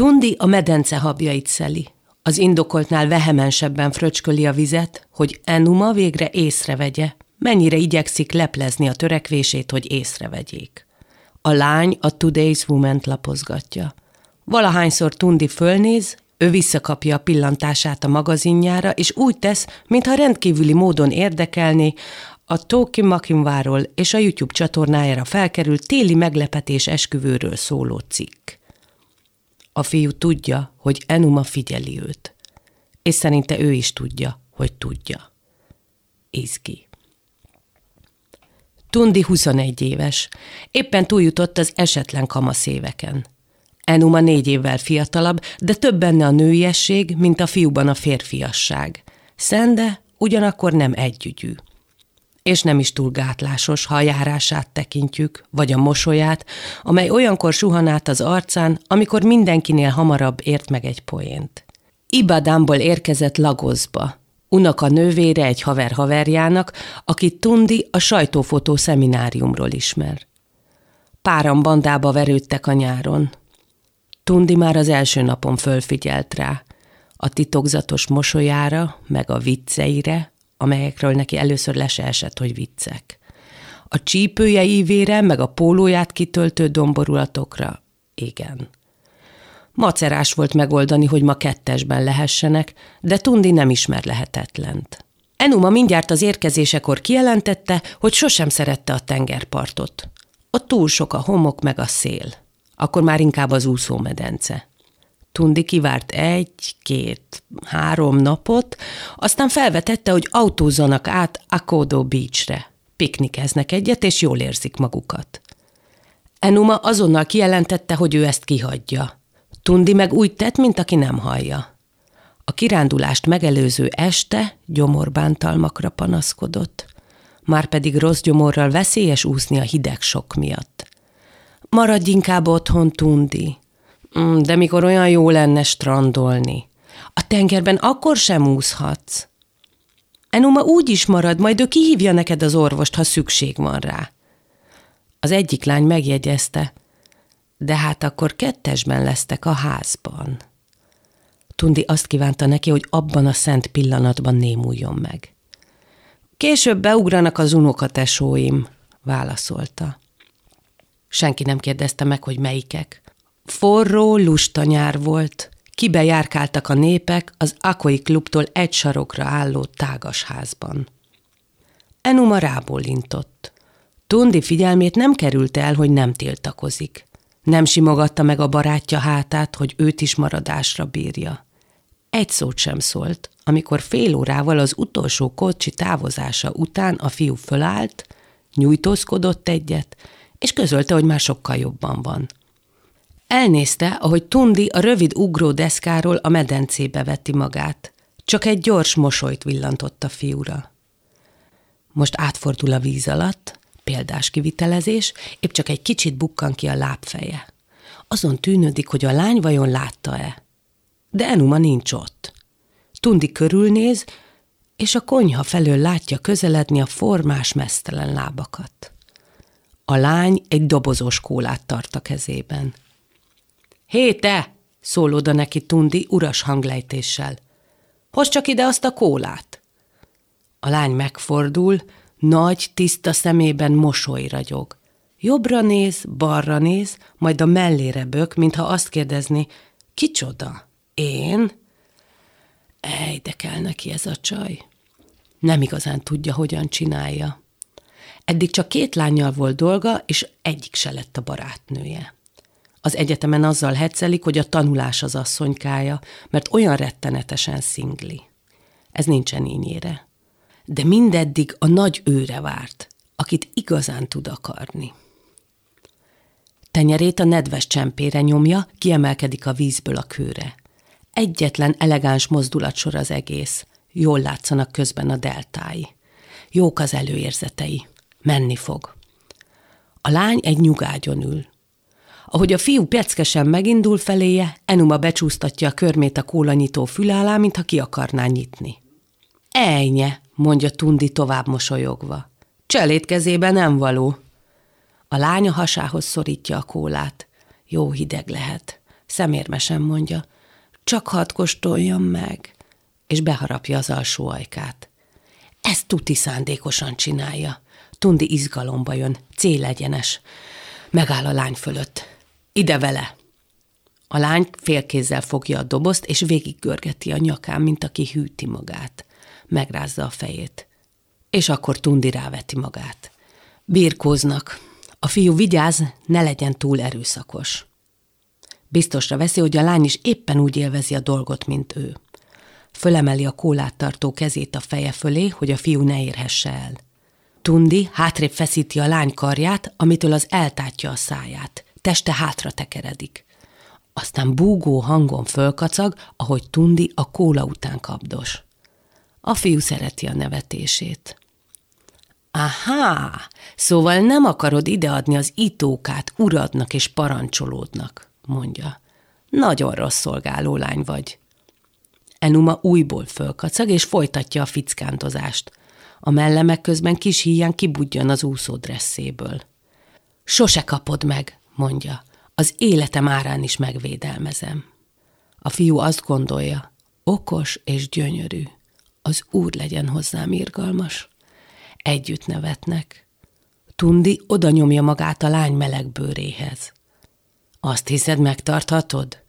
Tundi a medence habjait szeli. Az indokoltnál vehemensebben fröcsköli a vizet, hogy Enuma végre észrevegye, mennyire igyekszik leplezni a törekvését, hogy észrevegyék. A lány a Today's Woman lapozgatja. Valahányszor Tundi fölnéz, ő visszakapja a pillantását a magazinjára, és úgy tesz, mintha rendkívüli módon érdekelné a Toki Makinváról és a YouTube csatornájára felkerült téli meglepetés esküvőről szóló cikk. A fiú tudja, hogy Enuma figyeli őt, és szerinte ő is tudja, hogy tudja. Izgi. Tundi 21 éves. Éppen túljutott az esetlen kamasz éveken. Enuma négy évvel fiatalabb, de több benne a nőiesség, mint a fiúban a férfiasság. Szende ugyanakkor nem együgyű. És nem is túl gátlásos, ha a járását tekintjük, vagy a mosolyát, amely olyankor suhan át az arcán, amikor mindenkinél hamarabb ért meg egy poént. Ibadámból érkezett Lagozba, Unaka nővére egy haver haverjának, akit Tundi a sajtófotó szemináriumról ismer. Páran bandába verődtek a nyáron. Tundi már az első napon fölfigyelt rá, a titokzatos mosolyára, meg a vicceire, amelyekről neki először le se hogy viccek. A csípője ívére, meg a pólóját kitöltő domborulatokra, igen. Macerás volt megoldani, hogy ma kettesben lehessenek, de Tundi nem ismer lehetetlent. Enuma mindjárt az érkezésekor kijelentette, hogy sosem szerette a tengerpartot. Ott túl sok a homok meg a szél. Akkor már inkább az úszómedence. Tundi kivárt egy, két, három napot, aztán felvetette, hogy autózzanak át Akodo Beachre. Piknikeznek egyet, és jól érzik magukat. Enuma azonnal kijelentette, hogy ő ezt kihagyja – Tundi meg úgy tett, mint aki nem hallja. A kirándulást megelőző este gyomorbántalmakra panaszkodott, már pedig rossz gyomorral veszélyes úszni a hideg sok miatt. Maradj inkább otthon, Tundi. Mm, de mikor olyan jó lenne strandolni. A tengerben akkor sem úszhatsz. Enuma úgy is marad, majd ő kihívja neked az orvost, ha szükség van rá. Az egyik lány megjegyezte, de hát akkor kettesben lesztek a házban. Tundi azt kívánta neki, hogy abban a szent pillanatban némuljon meg. Később beugranak az unokatesóim, válaszolta. Senki nem kérdezte meg, hogy melyikek. Forró, lusta nyár volt, kibejárkáltak a népek az Akoi klubtól egy sarokra álló tágas házban. Enuma rábólintott. Tundi figyelmét nem került el, hogy nem tiltakozik. Nem simogatta meg a barátja hátát, hogy őt is maradásra bírja. Egy szót sem szólt, amikor fél órával az utolsó kocsi távozása után a fiú fölállt, nyújtózkodott egyet, és közölte, hogy már sokkal jobban van. Elnézte, ahogy Tundi a rövid ugró deszkáról a medencébe vetti magát. Csak egy gyors mosolyt villantott a fiúra. Most átfordul a víz alatt, példás kivitelezés, épp csak egy kicsit bukkan ki a lábfeje. Azon tűnődik, hogy a lány vajon látta-e. De Enuma nincs ott. Tundi körülnéz, és a konyha felől látja közeledni a formás, mesztelen lábakat. A lány egy dobozos kólát tart a kezében. Hé, te! szól oda neki Tundi uras hanglejtéssel. Hozd csak ide azt a kólát! A lány megfordul, nagy, tiszta szemében mosoly ragyog. Jobbra néz, balra néz, majd a mellére bök, mintha azt kérdezni, kicsoda? Én? Ej, de kell neki ez a csaj. Nem igazán tudja, hogyan csinálja. Eddig csak két lányjal volt dolga, és egyik se lett a barátnője. Az egyetemen azzal hetszelik, hogy a tanulás az asszonykája, mert olyan rettenetesen szingli. Ez nincsen ínyére de mindeddig a nagy őre várt, akit igazán tud akarni. Tenyerét a nedves csempére nyomja, kiemelkedik a vízből a kőre. Egyetlen elegáns mozdulatsor az egész. Jól látszanak közben a deltái. Jók az előérzetei. Menni fog. A lány egy nyugágyon ül. Ahogy a fiú peckesen megindul feléje, Enuma becsúsztatja a körmét a kólanyitó fül alá, mintha ki akarná nyitni. Ejnye, mondja Tundi tovább mosolyogva. Cselét kezébe nem való. A lánya hasához szorítja a kólát. Jó hideg lehet. Szemérmesen mondja, csak hadd kóstoljam meg, és beharapja az alsó ajkát. Ezt tuti szándékosan csinálja. Tundi izgalomba jön, célegyenes. Megáll a lány fölött. Ide vele! A lány félkézzel fogja a dobozt, és végiggörgeti a nyakán, mint aki hűti magát. Megrázza a fejét. És akkor Tundi ráveti magát. Birkóznak. A fiú vigyáz, ne legyen túl erőszakos. Biztosra veszi, hogy a lány is éppen úgy élvezi a dolgot, mint ő. Fölemeli a kólát tartó kezét a feje fölé, hogy a fiú ne érhesse el. Tundi hátrébb feszíti a lány karját, amitől az eltátja a száját. Teste hátra tekeredik. Aztán búgó hangon fölkacag, ahogy Tundi a kóla után kapdos. A fiú szereti a nevetését. Aha, szóval nem akarod ideadni az itókát uradnak és parancsolódnak, mondja. Nagyon rossz szolgáló lány vagy. Enuma újból fölkacag és folytatja a fickántozást. A mellemek közben kis híján kibudjan az úszódresszéből. Sose kapod meg, mondja. Az életem árán is megvédelmezem. A fiú azt gondolja, okos és gyönyörű. Az úr legyen hozzám irgalmas. Együtt nevetnek. Tundi oda nyomja magát a lány meleg bőréhez. Azt hiszed, megtarthatod?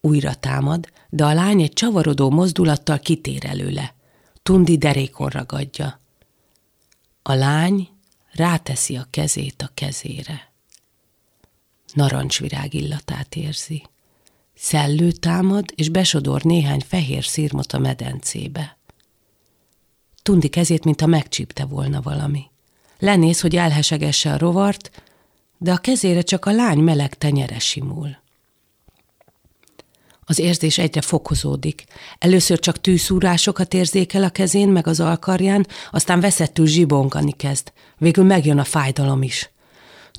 Újra támad, de a lány egy csavarodó mozdulattal kitér előle. Tundi derékon ragadja. A lány ráteszi a kezét a kezére. Narancsvirág illatát érzi. Szellő támad, és besodor néhány fehér szírmot a medencébe. Tundi kezét, mintha megcsípte volna valami. Lenéz, hogy elhesegesse a rovart, de a kezére csak a lány meleg tenyere simul. Az érzés egyre fokozódik. Először csak tűszúrásokat érzékel a kezén, meg az alkarján, aztán veszettül zsibongani kezd. Végül megjön a fájdalom is.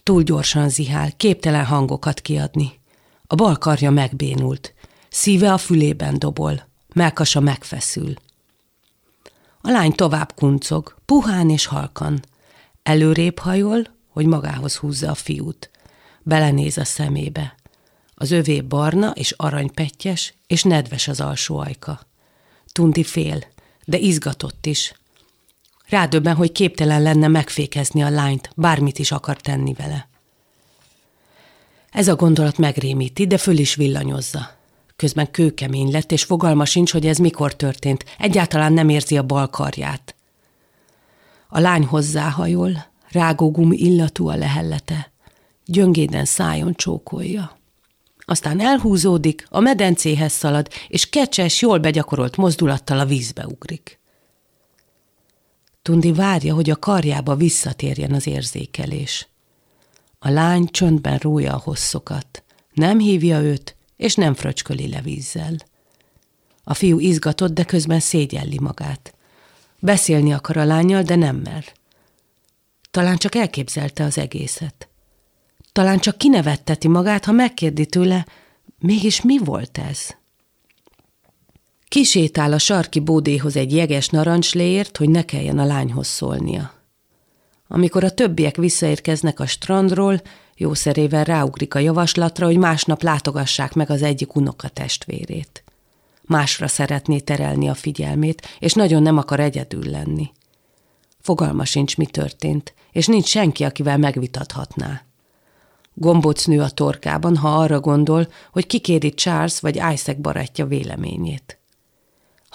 Túl gyorsan zihál, képtelen hangokat kiadni. A bal karja megbénult. Szíve a fülében dobol. Melkasa megfeszül. A lány tovább kuncog, puhán és halkan. Előrébb hajol, hogy magához húzza a fiút. Belenéz a szemébe. Az övé barna és aranypettyes, és nedves az alsó ajka. Tundi fél, de izgatott is. Rádöbben, hogy képtelen lenne megfékezni a lányt, bármit is akar tenni vele. Ez a gondolat megrémíti, de föl is villanyozza. Közben kőkemény lett, és fogalma sincs, hogy ez mikor történt. Egyáltalán nem érzi a bal karját. A lány hozzáhajol, rágógumi illatú a lehellete. Gyöngéden szájon csókolja. Aztán elhúzódik, a medencéhez szalad, és kecses, jól begyakorolt mozdulattal a vízbe ugrik. Tundi várja, hogy a karjába visszatérjen az érzékelés. A lány csöndben rója a hosszokat. Nem hívja őt, és nem fröcsköli le vízzel. A fiú izgatott, de közben szégyelli magát. Beszélni akar a lányjal, de nem mer. Talán csak elképzelte az egészet. Talán csak kinevetteti magát, ha megkérdi tőle, mégis mi volt ez? Kisétál a sarki bódéhoz egy jeges narancsléért, hogy ne kelljen a lányhoz szólnia. Amikor a többiek visszaérkeznek a strandról, jószerével ráugrik a javaslatra, hogy másnap látogassák meg az egyik unoka testvérét. Másra szeretné terelni a figyelmét, és nagyon nem akar egyedül lenni. Fogalma sincs, mi történt, és nincs senki, akivel megvitathatná. Gombóc nő a torkában, ha arra gondol, hogy kikéri Charles vagy Isaac barátja véleményét.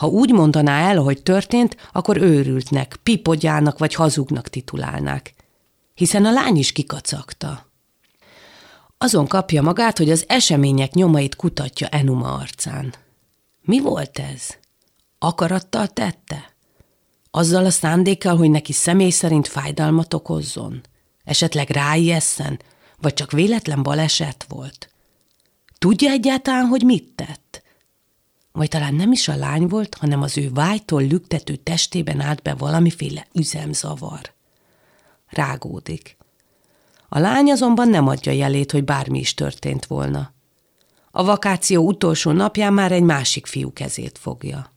Ha úgy mondaná el, hogy történt, akkor őrültnek, pipodjának vagy hazugnak titulálnák. Hiszen a lány is kikacagta. Azon kapja magát, hogy az események nyomait kutatja Enuma arcán. Mi volt ez? Akarattal tette? Azzal a szándékkal, hogy neki személy szerint fájdalmat okozzon? Esetleg ráijesszen, vagy csak véletlen baleset volt? Tudja egyáltalán, hogy mit tett? Vagy talán nem is a lány volt, hanem az ő vájtól lüktető testében állt be valamiféle üzemzavar. Rágódik. A lány azonban nem adja jelét, hogy bármi is történt volna. A vakáció utolsó napján már egy másik fiú kezét fogja.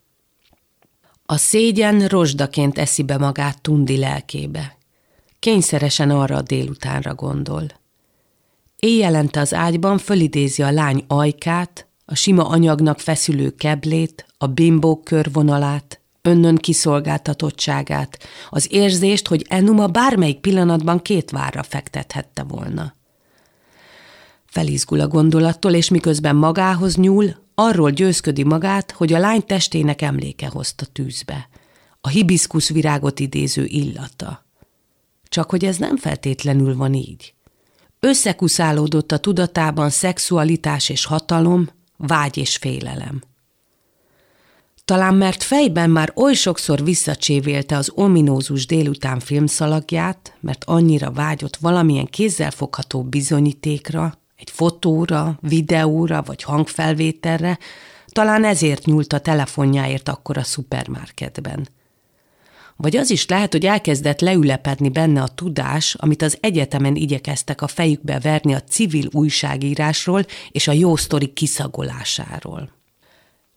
A szégyen rozsdaként eszi be magát Tundi lelkébe. Kényszeresen arra a délutánra gondol. Éjjelente az ágyban fölidézi a lány ajkát, a sima anyagnak feszülő keblét, a bimbók körvonalát, önnön kiszolgáltatottságát, az érzést, hogy Enuma bármelyik pillanatban két várra fektethette volna. Felizgul a gondolattól, és miközben magához nyúl, arról győzködi magát, hogy a lány testének emléke hozta tűzbe. A hibiszkusz virágot idéző illata. Csak hogy ez nem feltétlenül van így. Összekuszálódott a tudatában szexualitás és hatalom, vágy és félelem. Talán mert fejben már oly sokszor visszacsévélte az ominózus délután filmszalagját, mert annyira vágyott valamilyen kézzelfogható bizonyítékra, egy fotóra, videóra vagy hangfelvételre, talán ezért nyúlt a telefonjáért akkor a szupermarketben. Vagy az is lehet, hogy elkezdett leülepedni benne a tudás, amit az egyetemen igyekeztek a fejükbe verni a civil újságírásról és a jó sztori kiszagolásáról.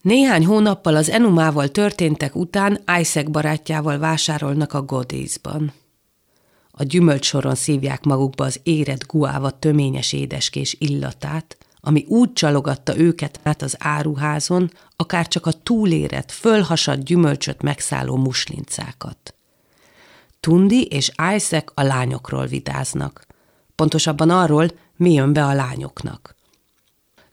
Néhány hónappal az Enumával történtek után Isaac barátjával vásárolnak a Godészban. A gyümölcsoron szívják magukba az érett guáva töményes édeskés illatát, ami úgy csalogatta őket át az áruházon, akár csak a túlérett, fölhasadt gyümölcsöt megszálló muslincákat. Tundi és Isaac a lányokról vitáznak. Pontosabban arról, mi jön be a lányoknak.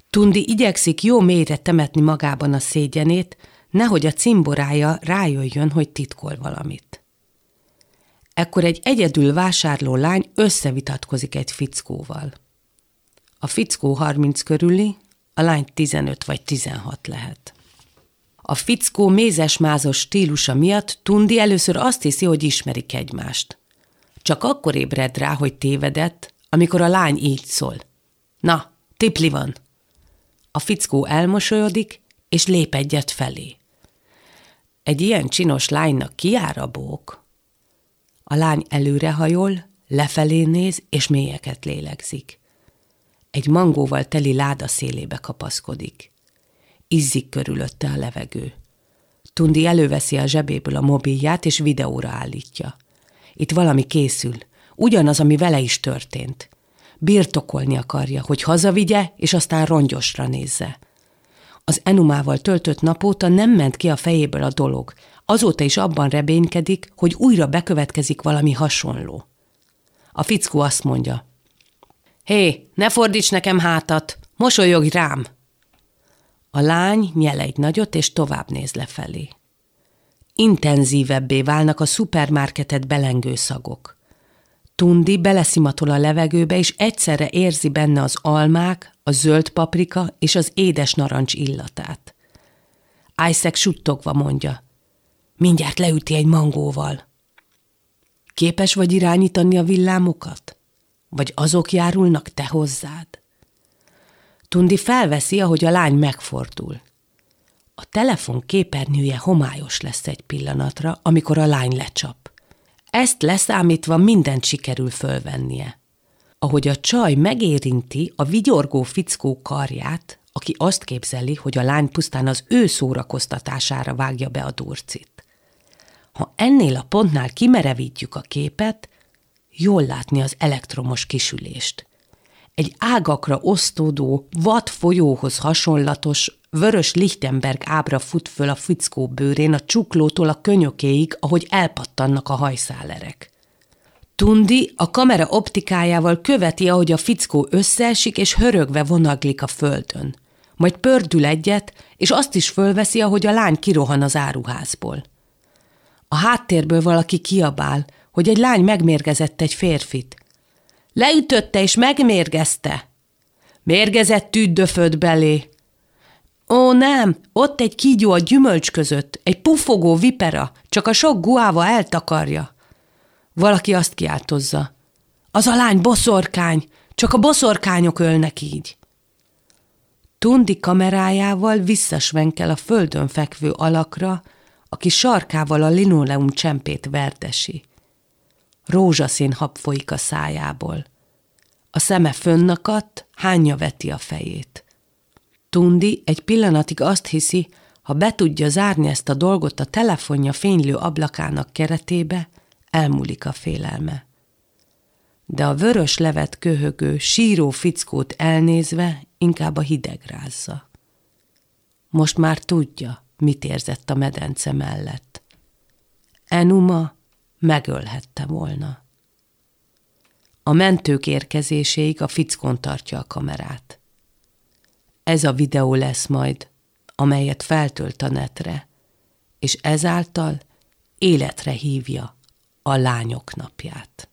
Tundi igyekszik jó mélyre temetni magában a szégyenét, nehogy a cimborája rájöjjön, hogy titkol valamit. Ekkor egy egyedül vásárló lány összevitatkozik egy fickóval. A fickó 30 körüli, a lány 15 vagy 16 lehet. A fickó mézes-mázos stílusa miatt Tundi először azt hiszi, hogy ismerik egymást. Csak akkor ébred rá, hogy tévedett, amikor a lány így szól. Na, tipli van! A fickó elmosolyodik, és lép egyet felé. Egy ilyen csinos lánynak kiár a bók? A lány előrehajol, lefelé néz, és mélyeket lélegzik. Egy mangóval teli láda szélébe kapaszkodik. Izzik körülötte a levegő. Tundi előveszi a zsebéből a mobilját, és videóra állítja. Itt valami készül, ugyanaz, ami vele is történt. Birtokolni akarja, hogy hazavigye, és aztán rongyosra nézze. Az Enumával töltött napóta nem ment ki a fejéből a dolog, azóta is abban rebénykedik, hogy újra bekövetkezik valami hasonló. A fickó azt mondja, Hé, ne fordíts nekem hátat, mosolyogj rám! A lány nyel egy nagyot, és tovább néz lefelé. Intenzívebbé válnak a szupermarketet belengő szagok. Tundi beleszimatol a levegőbe, és egyszerre érzi benne az almák, a zöld paprika és az édes narancs illatát. Isaac suttogva mondja, mindjárt leüti egy mangóval. Képes vagy irányítani a villámokat? Vagy azok járulnak te hozzád? Tundi felveszi, ahogy a lány megfordul. A telefon képernyője homályos lesz egy pillanatra, amikor a lány lecsap. Ezt leszámítva mindent sikerül fölvennie. Ahogy a csaj megérinti a vigyorgó fickó karját, aki azt képzeli, hogy a lány pusztán az ő szórakoztatására vágja be a durcit. Ha ennél a pontnál kimerevítjük a képet, jól látni az elektromos kisülést. Egy ágakra osztódó, vad folyóhoz hasonlatos, vörös Lichtenberg ábra fut föl a fickó bőrén a csuklótól a könyökéig, ahogy elpattannak a hajszálerek. Tundi a kamera optikájával követi, ahogy a fickó összeesik és hörögve vonaglik a földön. Majd pördül egyet, és azt is fölveszi, ahogy a lány kirohan az áruházból. A háttérből valaki kiabál, hogy egy lány megmérgezett egy férfit. Leütötte és megmérgezte. Mérgezett tüddöföd belé. Ó, nem, ott egy kígyó a gyümölcs között, egy pufogó vipera, csak a sok guáva eltakarja. Valaki azt kiáltozza. Az a lány boszorkány, csak a boszorkányok ölnek így. Tundi kamerájával visszasvenkel a földön fekvő alakra, aki sarkával a linoleum csempét verdesi. Rózsaszín hab folyik a szájából. A szeme fönnakadt, hányja veti a fejét. Tundi egy pillanatig azt hiszi, ha be tudja zárni ezt a dolgot a telefonja fénylő ablakának keretébe, elmúlik a félelme. de a vörös levet köhögő, síró fickót elnézve inkább a hideg rázza. Most már tudja, mit érzett a medence mellett. Enuma megölhette volna. A mentők érkezéséig a fickon tartja a kamerát. Ez a videó lesz majd, amelyet feltölt a netre, és ezáltal életre hívja a lányok napját.